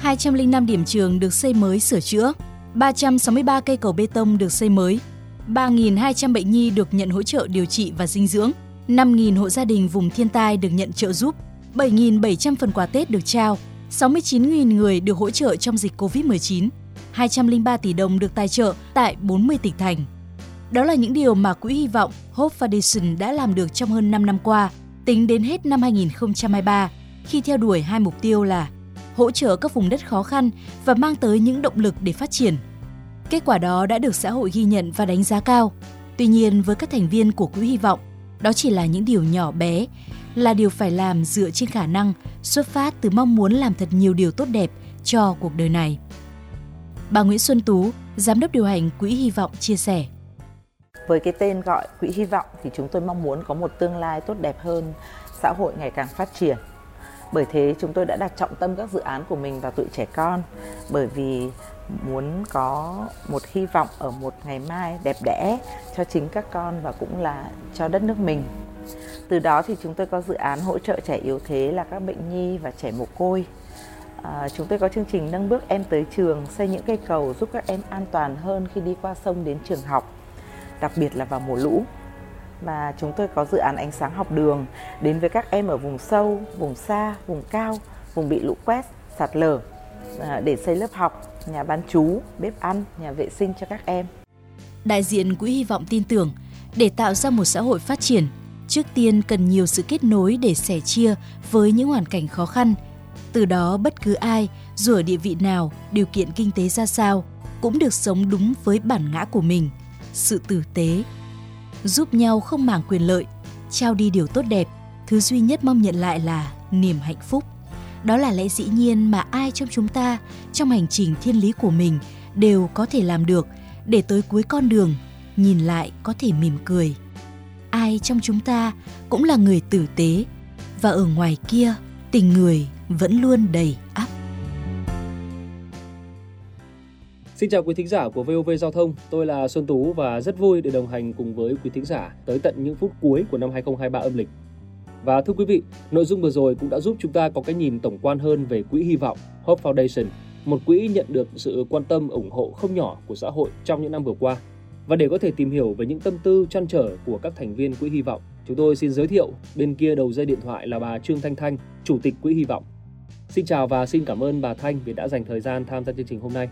205 điểm trường được xây mới sửa chữa, 363 cây cầu bê tông được xây mới, 3.200 bệnh nhi được nhận hỗ trợ điều trị và dinh dưỡng, 5.000 hộ gia đình vùng thiên tai được nhận trợ giúp, 7.700 phần quà Tết được trao, 69.000 người được hỗ trợ trong dịch COVID-19, 203 tỷ đồng được tài trợ tại 40 tỉnh thành. Đó là những điều mà Quỹ Hy vọng Hope Foundation đã làm được trong hơn 5 năm qua, tính đến hết năm 2023, khi theo đuổi hai mục tiêu là hỗ trợ các vùng đất khó khăn và mang tới những động lực để phát triển. Kết quả đó đã được xã hội ghi nhận và đánh giá cao. Tuy nhiên, với các thành viên của Quỹ Hy vọng, đó chỉ là những điều nhỏ bé, là điều phải làm dựa trên khả năng xuất phát từ mong muốn làm thật nhiều điều tốt đẹp cho cuộc đời này. Bà Nguyễn Xuân Tú, Giám đốc điều hành Quỹ Hy vọng chia sẻ. Với cái tên gọi Quỹ Hy vọng thì chúng tôi mong muốn có một tương lai tốt đẹp hơn, xã hội ngày càng phát triển. Bởi thế chúng tôi đã đặt trọng tâm các dự án của mình vào tuổi trẻ con bởi vì muốn có một hy vọng ở một ngày mai đẹp đẽ cho chính các con và cũng là cho đất nước mình. Từ đó thì chúng tôi có dự án hỗ trợ trẻ yếu thế là các bệnh nhi và trẻ mồ côi. À, chúng tôi có chương trình nâng bước em tới trường, xây những cây cầu giúp các em an toàn hơn khi đi qua sông đến trường học, đặc biệt là vào mùa lũ mà chúng tôi có dự án ánh sáng học đường đến với các em ở vùng sâu, vùng xa, vùng cao, vùng bị lũ quét, sạt lở à, để xây lớp học, nhà bán chú, bếp ăn, nhà vệ sinh cho các em. Đại diện Quỹ Hy vọng tin tưởng, để tạo ra một xã hội phát triển, trước tiên cần nhiều sự kết nối để sẻ chia với những hoàn cảnh khó khăn. Từ đó bất cứ ai, dù ở địa vị nào, điều kiện kinh tế ra sao, cũng được sống đúng với bản ngã của mình, sự tử tế. Giúp nhau không màng quyền lợi, trao đi điều tốt đẹp, thứ duy nhất mong nhận lại là niềm hạnh phúc. Đó là lẽ dĩ nhiên mà ai trong chúng ta trong hành trình thiên lý của mình đều có thể làm được để tới cuối con đường nhìn lại có thể mỉm cười. Ai trong chúng ta cũng là người tử tế và ở ngoài kia tình người vẫn luôn đầy áp. Xin chào quý thính giả của VOV Giao thông, tôi là Xuân Tú và rất vui được đồng hành cùng với quý thính giả tới tận những phút cuối của năm 2023 âm lịch. Và thưa quý vị, nội dung vừa rồi cũng đã giúp chúng ta có cái nhìn tổng quan hơn về Quỹ Hy vọng Hope Foundation, một quỹ nhận được sự quan tâm ủng hộ không nhỏ của xã hội trong những năm vừa qua. Và để có thể tìm hiểu về những tâm tư chăn trở của các thành viên Quỹ Hy vọng, chúng tôi xin giới thiệu bên kia đầu dây điện thoại là bà Trương Thanh Thanh, Chủ tịch Quỹ Hy vọng. Xin chào và xin cảm ơn bà Thanh vì đã dành thời gian tham gia chương trình hôm nay.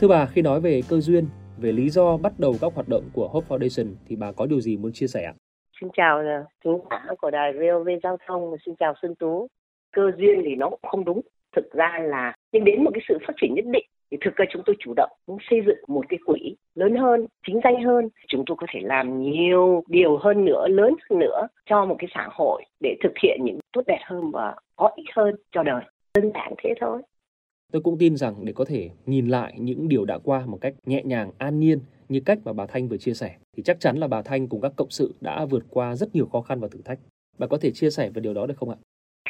Thưa bà, khi nói về cơ duyên, về lý do bắt đầu các hoạt động của Hope Foundation thì bà có điều gì muốn chia sẻ ạ? Xin chào ờ, chúng giả của đài VOV Giao thông xin chào Xuân Tú. Cơ duyên thì nó cũng không đúng. Thực ra là nhưng đến một cái sự phát triển nhất định thì thực ra chúng tôi chủ động muốn xây dựng một cái quỹ lớn hơn, chính danh hơn. Chúng tôi có thể làm nhiều điều hơn nữa, lớn hơn nữa cho một cái xã hội để thực hiện những tốt đẹp hơn và có ích hơn cho đời. Đơn giản thế thôi. Tôi cũng tin rằng để có thể nhìn lại những điều đã qua một cách nhẹ nhàng, an nhiên như cách mà bà Thanh vừa chia sẻ thì chắc chắn là bà Thanh cùng các cộng sự đã vượt qua rất nhiều khó khăn và thử thách. Bà có thể chia sẻ về điều đó được không ạ?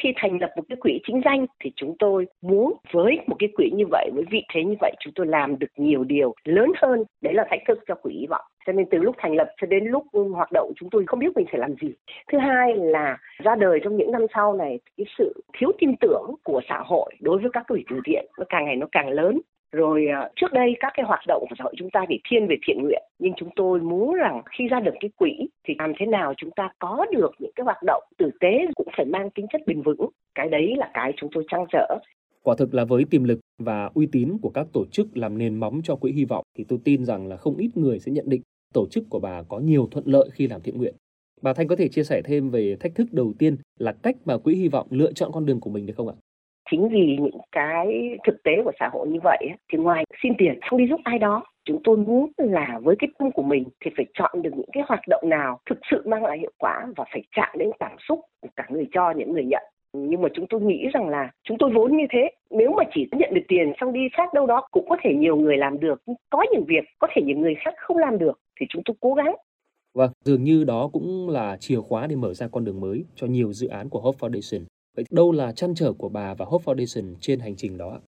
Khi thành lập một cái quỹ chính danh thì chúng tôi muốn với một cái quỹ như vậy, với vị thế như vậy chúng tôi làm được nhiều điều lớn hơn. Đấy là thách thức cho quỹ hy vọng. Cho nên từ lúc thành lập cho đến lúc hoạt động chúng tôi không biết mình phải làm gì. Thứ hai là ra đời trong những năm sau này cái sự thiếu tin tưởng của xã hội đối với các quỹ từ thiện nó càng ngày nó càng lớn rồi à, trước đây các cái hoạt động của xã hội chúng ta thì thiên về thiện nguyện, nhưng chúng tôi muốn rằng khi ra được cái quỹ thì làm thế nào chúng ta có được những cái hoạt động tử tế cũng phải mang tính chất bền vững cái đấy là cái chúng tôi trăn trở Quả thực là với tiềm lực và uy tín của các tổ chức làm nền móng cho quỹ hy vọng thì tôi tin rằng là không ít người sẽ nhận định tổ chức của bà có nhiều thuận lợi khi làm thiện nguyện. Bà Thanh có thể chia sẻ thêm về thách thức đầu tiên là cách mà quỹ hy vọng lựa chọn con đường của mình được không ạ? Chính vì những cái thực tế của xã hội như vậy thì ngoài xin tiền không đi giúp ai đó chúng tôi muốn là với cái tâm của mình thì phải chọn được những cái hoạt động nào thực sự mang lại hiệu quả và phải chạm đến cảm xúc của cả người cho những người nhận nhưng mà chúng tôi nghĩ rằng là chúng tôi vốn như thế nếu mà chỉ nhận được tiền xong đi sát đâu đó cũng có thể nhiều người làm được có những việc có thể những người khác không làm được thì chúng tôi cố gắng Vâng, dường như đó cũng là chìa khóa để mở ra con đường mới cho nhiều dự án của Hope Foundation. Vậy đâu là chăn trở của bà và Hope Foundation trên hành trình đó?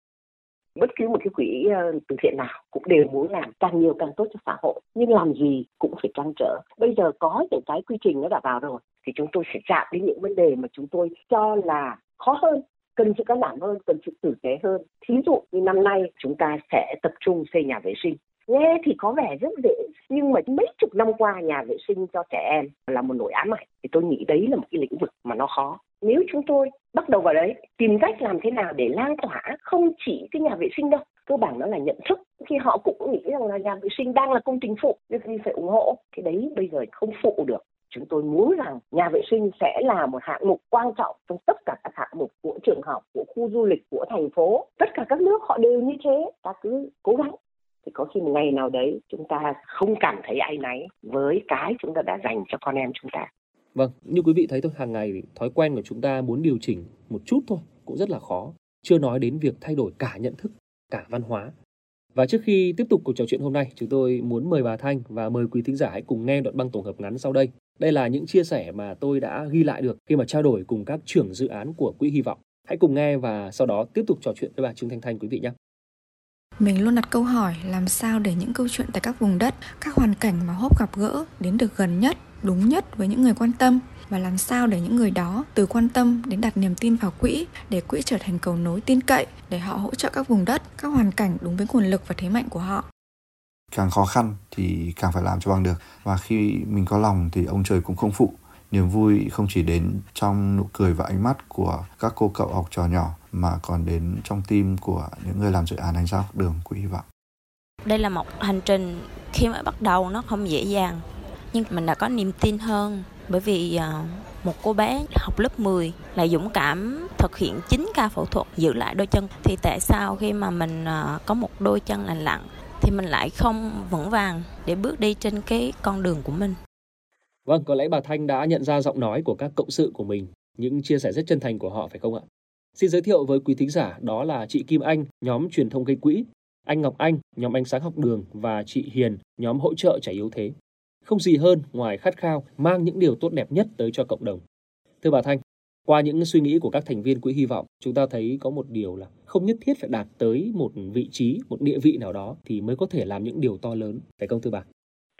Bất cứ một cái quỹ ờ, từ thiện nào cũng đều muốn làm càng nhiều càng tốt cho xã hội. Nhưng làm gì cũng phải trăn trở. Bây giờ có những cái quy trình nó đã vào rồi, thì chúng tôi sẽ chạm đến những vấn đề mà chúng tôi cho là khó hơn, cần sự can đảm hơn, cần sự tử tế hơn thí dụ như năm nay chúng ta sẽ tập trung xây nhà vệ sinh nghe thì có vẻ rất dễ, nhưng mà mấy chục năm qua nhà vệ sinh cho trẻ em là một nỗi ám ảnh thì tôi nghĩ đấy là một cái lĩnh vực mà nó khó nếu chúng tôi bắt đầu vào đấy, tìm cách làm thế nào để lan tỏa không chỉ cái nhà vệ sinh đâu, cơ bản nó là nhận thức. Khi họ cũng nghĩ rằng là nhà vệ sinh đang là công trình phụ nên phải ủng hộ? Cái đấy bây giờ không phụ được. Chúng tôi muốn rằng nhà vệ sinh sẽ là một hạng mục quan trọng trong tất cả các hạng mục của trường học, của khu du lịch, của thành phố. Tất cả các nước họ đều như thế, ta cứ cố gắng. Thì có khi một ngày nào đấy chúng ta không cảm thấy ai náy với cái chúng ta đã dành cho con em chúng ta. Vâng, như quý vị thấy thôi, hàng ngày thói quen của chúng ta muốn điều chỉnh một chút thôi cũng rất là khó. Chưa nói đến việc thay đổi cả nhận thức, cả văn hóa. Và trước khi tiếp tục cuộc trò chuyện hôm nay, chúng tôi muốn mời bà Thanh và mời quý thính giả hãy cùng nghe đoạn băng tổng hợp ngắn sau đây. Đây là những chia sẻ mà tôi đã ghi lại được khi mà trao đổi cùng các trưởng dự án của Quỹ Hy vọng. Hãy cùng nghe và sau đó tiếp tục trò chuyện với bà Trương Thanh Thanh quý vị nhé. Mình luôn đặt câu hỏi làm sao để những câu chuyện tại các vùng đất, các hoàn cảnh mà Hốp gặp gỡ đến được gần nhất, đúng nhất với những người quan tâm và làm sao để những người đó từ quan tâm đến đặt niềm tin vào quỹ để quỹ trở thành cầu nối tin cậy để họ hỗ trợ các vùng đất, các hoàn cảnh đúng với nguồn lực và thế mạnh của họ. Càng khó khăn thì càng phải làm cho bằng được và khi mình có lòng thì ông trời cũng không phụ. Niềm vui không chỉ đến trong nụ cười và ánh mắt của các cô cậu học trò nhỏ mà còn đến trong tim của những người làm dự án ánh sao đường quỹ hy vọng. Đây là một hành trình khi mới bắt đầu nó không dễ dàng nhưng mình đã có niềm tin hơn bởi vì à, một cô bé học lớp 10 lại dũng cảm thực hiện 9 ca phẫu thuật giữ lại đôi chân thì tại sao khi mà mình à, có một đôi chân lành lặn thì mình lại không vững vàng để bước đi trên cái con đường của mình. Vâng, có lẽ bà Thanh đã nhận ra giọng nói của các cộng sự của mình, những chia sẻ rất chân thành của họ phải không ạ? Xin giới thiệu với quý thính giả đó là chị Kim Anh, nhóm truyền thông gây quỹ, anh Ngọc Anh, nhóm ánh sáng học đường và chị Hiền, nhóm hỗ trợ trẻ yếu thế. Không gì hơn ngoài khát khao mang những điều tốt đẹp nhất tới cho cộng đồng. Thưa bà Thanh, qua những suy nghĩ của các thành viên quỹ hy vọng, chúng ta thấy có một điều là không nhất thiết phải đạt tới một vị trí, một địa vị nào đó thì mới có thể làm những điều to lớn, phải không thưa bà?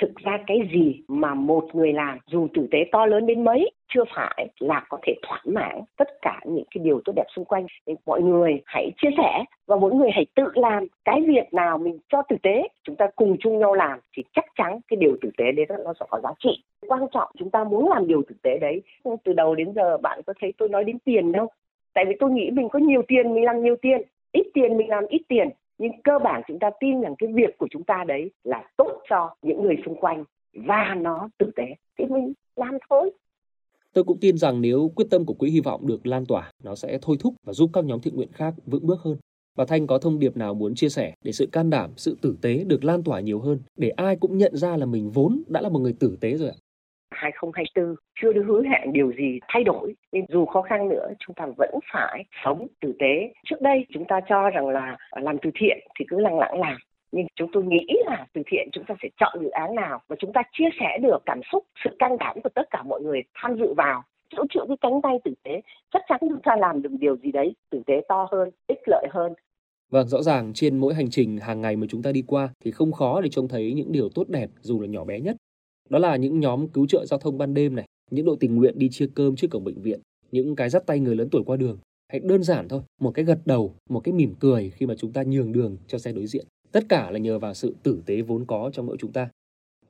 Thực ra cái gì mà một người làm dù tử tế to lớn đến mấy, chưa phải là có thể thỏa mãn tất cả những cái điều tốt đẹp xung quanh. Nên mọi người hãy chia sẻ và mỗi người hãy tự làm cái việc nào mình cho tử tế chúng ta cùng chung nhau làm thì chắc chắn cái điều tử tế đấy nó sẽ có giá trị. Quan trọng chúng ta muốn làm điều tử tế đấy từ đầu đến giờ bạn có thấy tôi nói đến tiền đâu? Tại vì tôi nghĩ mình có nhiều tiền, mình làm nhiều tiền, ít tiền mình làm ít tiền nhưng cơ bản chúng ta tin rằng cái việc của chúng ta đấy là tốt cho những người xung quanh và nó tử tế thì mình làm thôi Tôi cũng tin rằng nếu quyết tâm của Quỹ Hy vọng được lan tỏa, nó sẽ thôi thúc và giúp các nhóm thiện nguyện khác vững bước hơn. Bà Thanh có thông điệp nào muốn chia sẻ để sự can đảm, sự tử tế được lan tỏa nhiều hơn, để ai cũng nhận ra là mình vốn đã là một người tử tế rồi ạ? 2024 chưa được hứa hẹn điều gì thay đổi. Nên dù khó khăn nữa chúng ta vẫn phải sống tử tế. Trước đây chúng ta cho rằng là làm từ thiện thì cứ lặng lặng làm. Nhưng chúng tôi nghĩ là từ thiện chúng ta sẽ chọn dự án nào và chúng ta chia sẻ được cảm xúc sự căng thẳng của tất cả mọi người tham dự vào. Hỗ trợ cái cánh tay tử tế chắc chắn chúng ta làm được điều gì đấy tử tế to hơn ích lợi hơn. Vâng, rõ ràng trên mỗi hành trình hàng ngày mà chúng ta đi qua thì không khó để trông thấy những điều tốt đẹp dù là nhỏ bé nhất. Đó là những nhóm cứu trợ giao thông ban đêm này, những đội tình nguyện đi chia cơm trước cổng bệnh viện, những cái dắt tay người lớn tuổi qua đường. hãy đơn giản thôi, một cái gật đầu, một cái mỉm cười khi mà chúng ta nhường đường cho xe đối diện. Tất cả là nhờ vào sự tử tế vốn có trong mỗi chúng ta.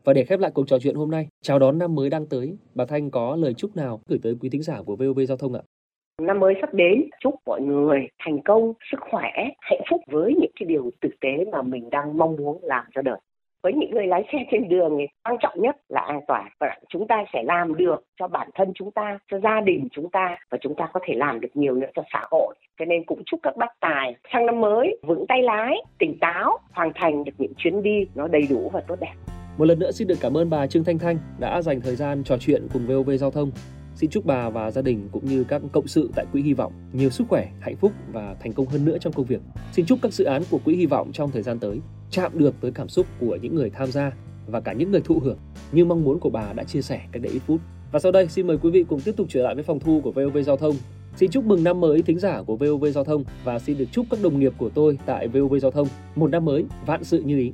Và để khép lại cuộc trò chuyện hôm nay, chào đón năm mới đang tới, bà Thanh có lời chúc nào gửi tới quý thính giả của VOV Giao thông ạ? Năm mới sắp đến, chúc mọi người thành công, sức khỏe, hạnh phúc với những cái điều tử tế mà mình đang mong muốn làm cho đời với những người lái xe trên đường thì quan trọng nhất là an toàn và chúng ta sẽ làm được cho bản thân chúng ta cho gia đình chúng ta và chúng ta có thể làm được nhiều nữa cho xã hội cho nên cũng chúc các bác tài sang năm mới vững tay lái tỉnh táo hoàn thành được những chuyến đi nó đầy đủ và tốt đẹp một lần nữa xin được cảm ơn bà Trương Thanh Thanh đã dành thời gian trò chuyện cùng VOV Giao thông. Xin chúc bà và gia đình cũng như các cộng sự tại Quỹ Hy vọng nhiều sức khỏe, hạnh phúc và thành công hơn nữa trong công việc. Xin chúc các dự án của Quỹ Hy vọng trong thời gian tới chạm được tới cảm xúc của những người tham gia và cả những người thụ hưởng như mong muốn của bà đã chia sẻ cách đây ít phút. Và sau đây, xin mời quý vị cùng tiếp tục trở lại với phòng thu của VOV Giao thông. Xin chúc mừng năm mới thính giả của VOV Giao thông và xin được chúc các đồng nghiệp của tôi tại VOV Giao thông một năm mới vạn sự như ý.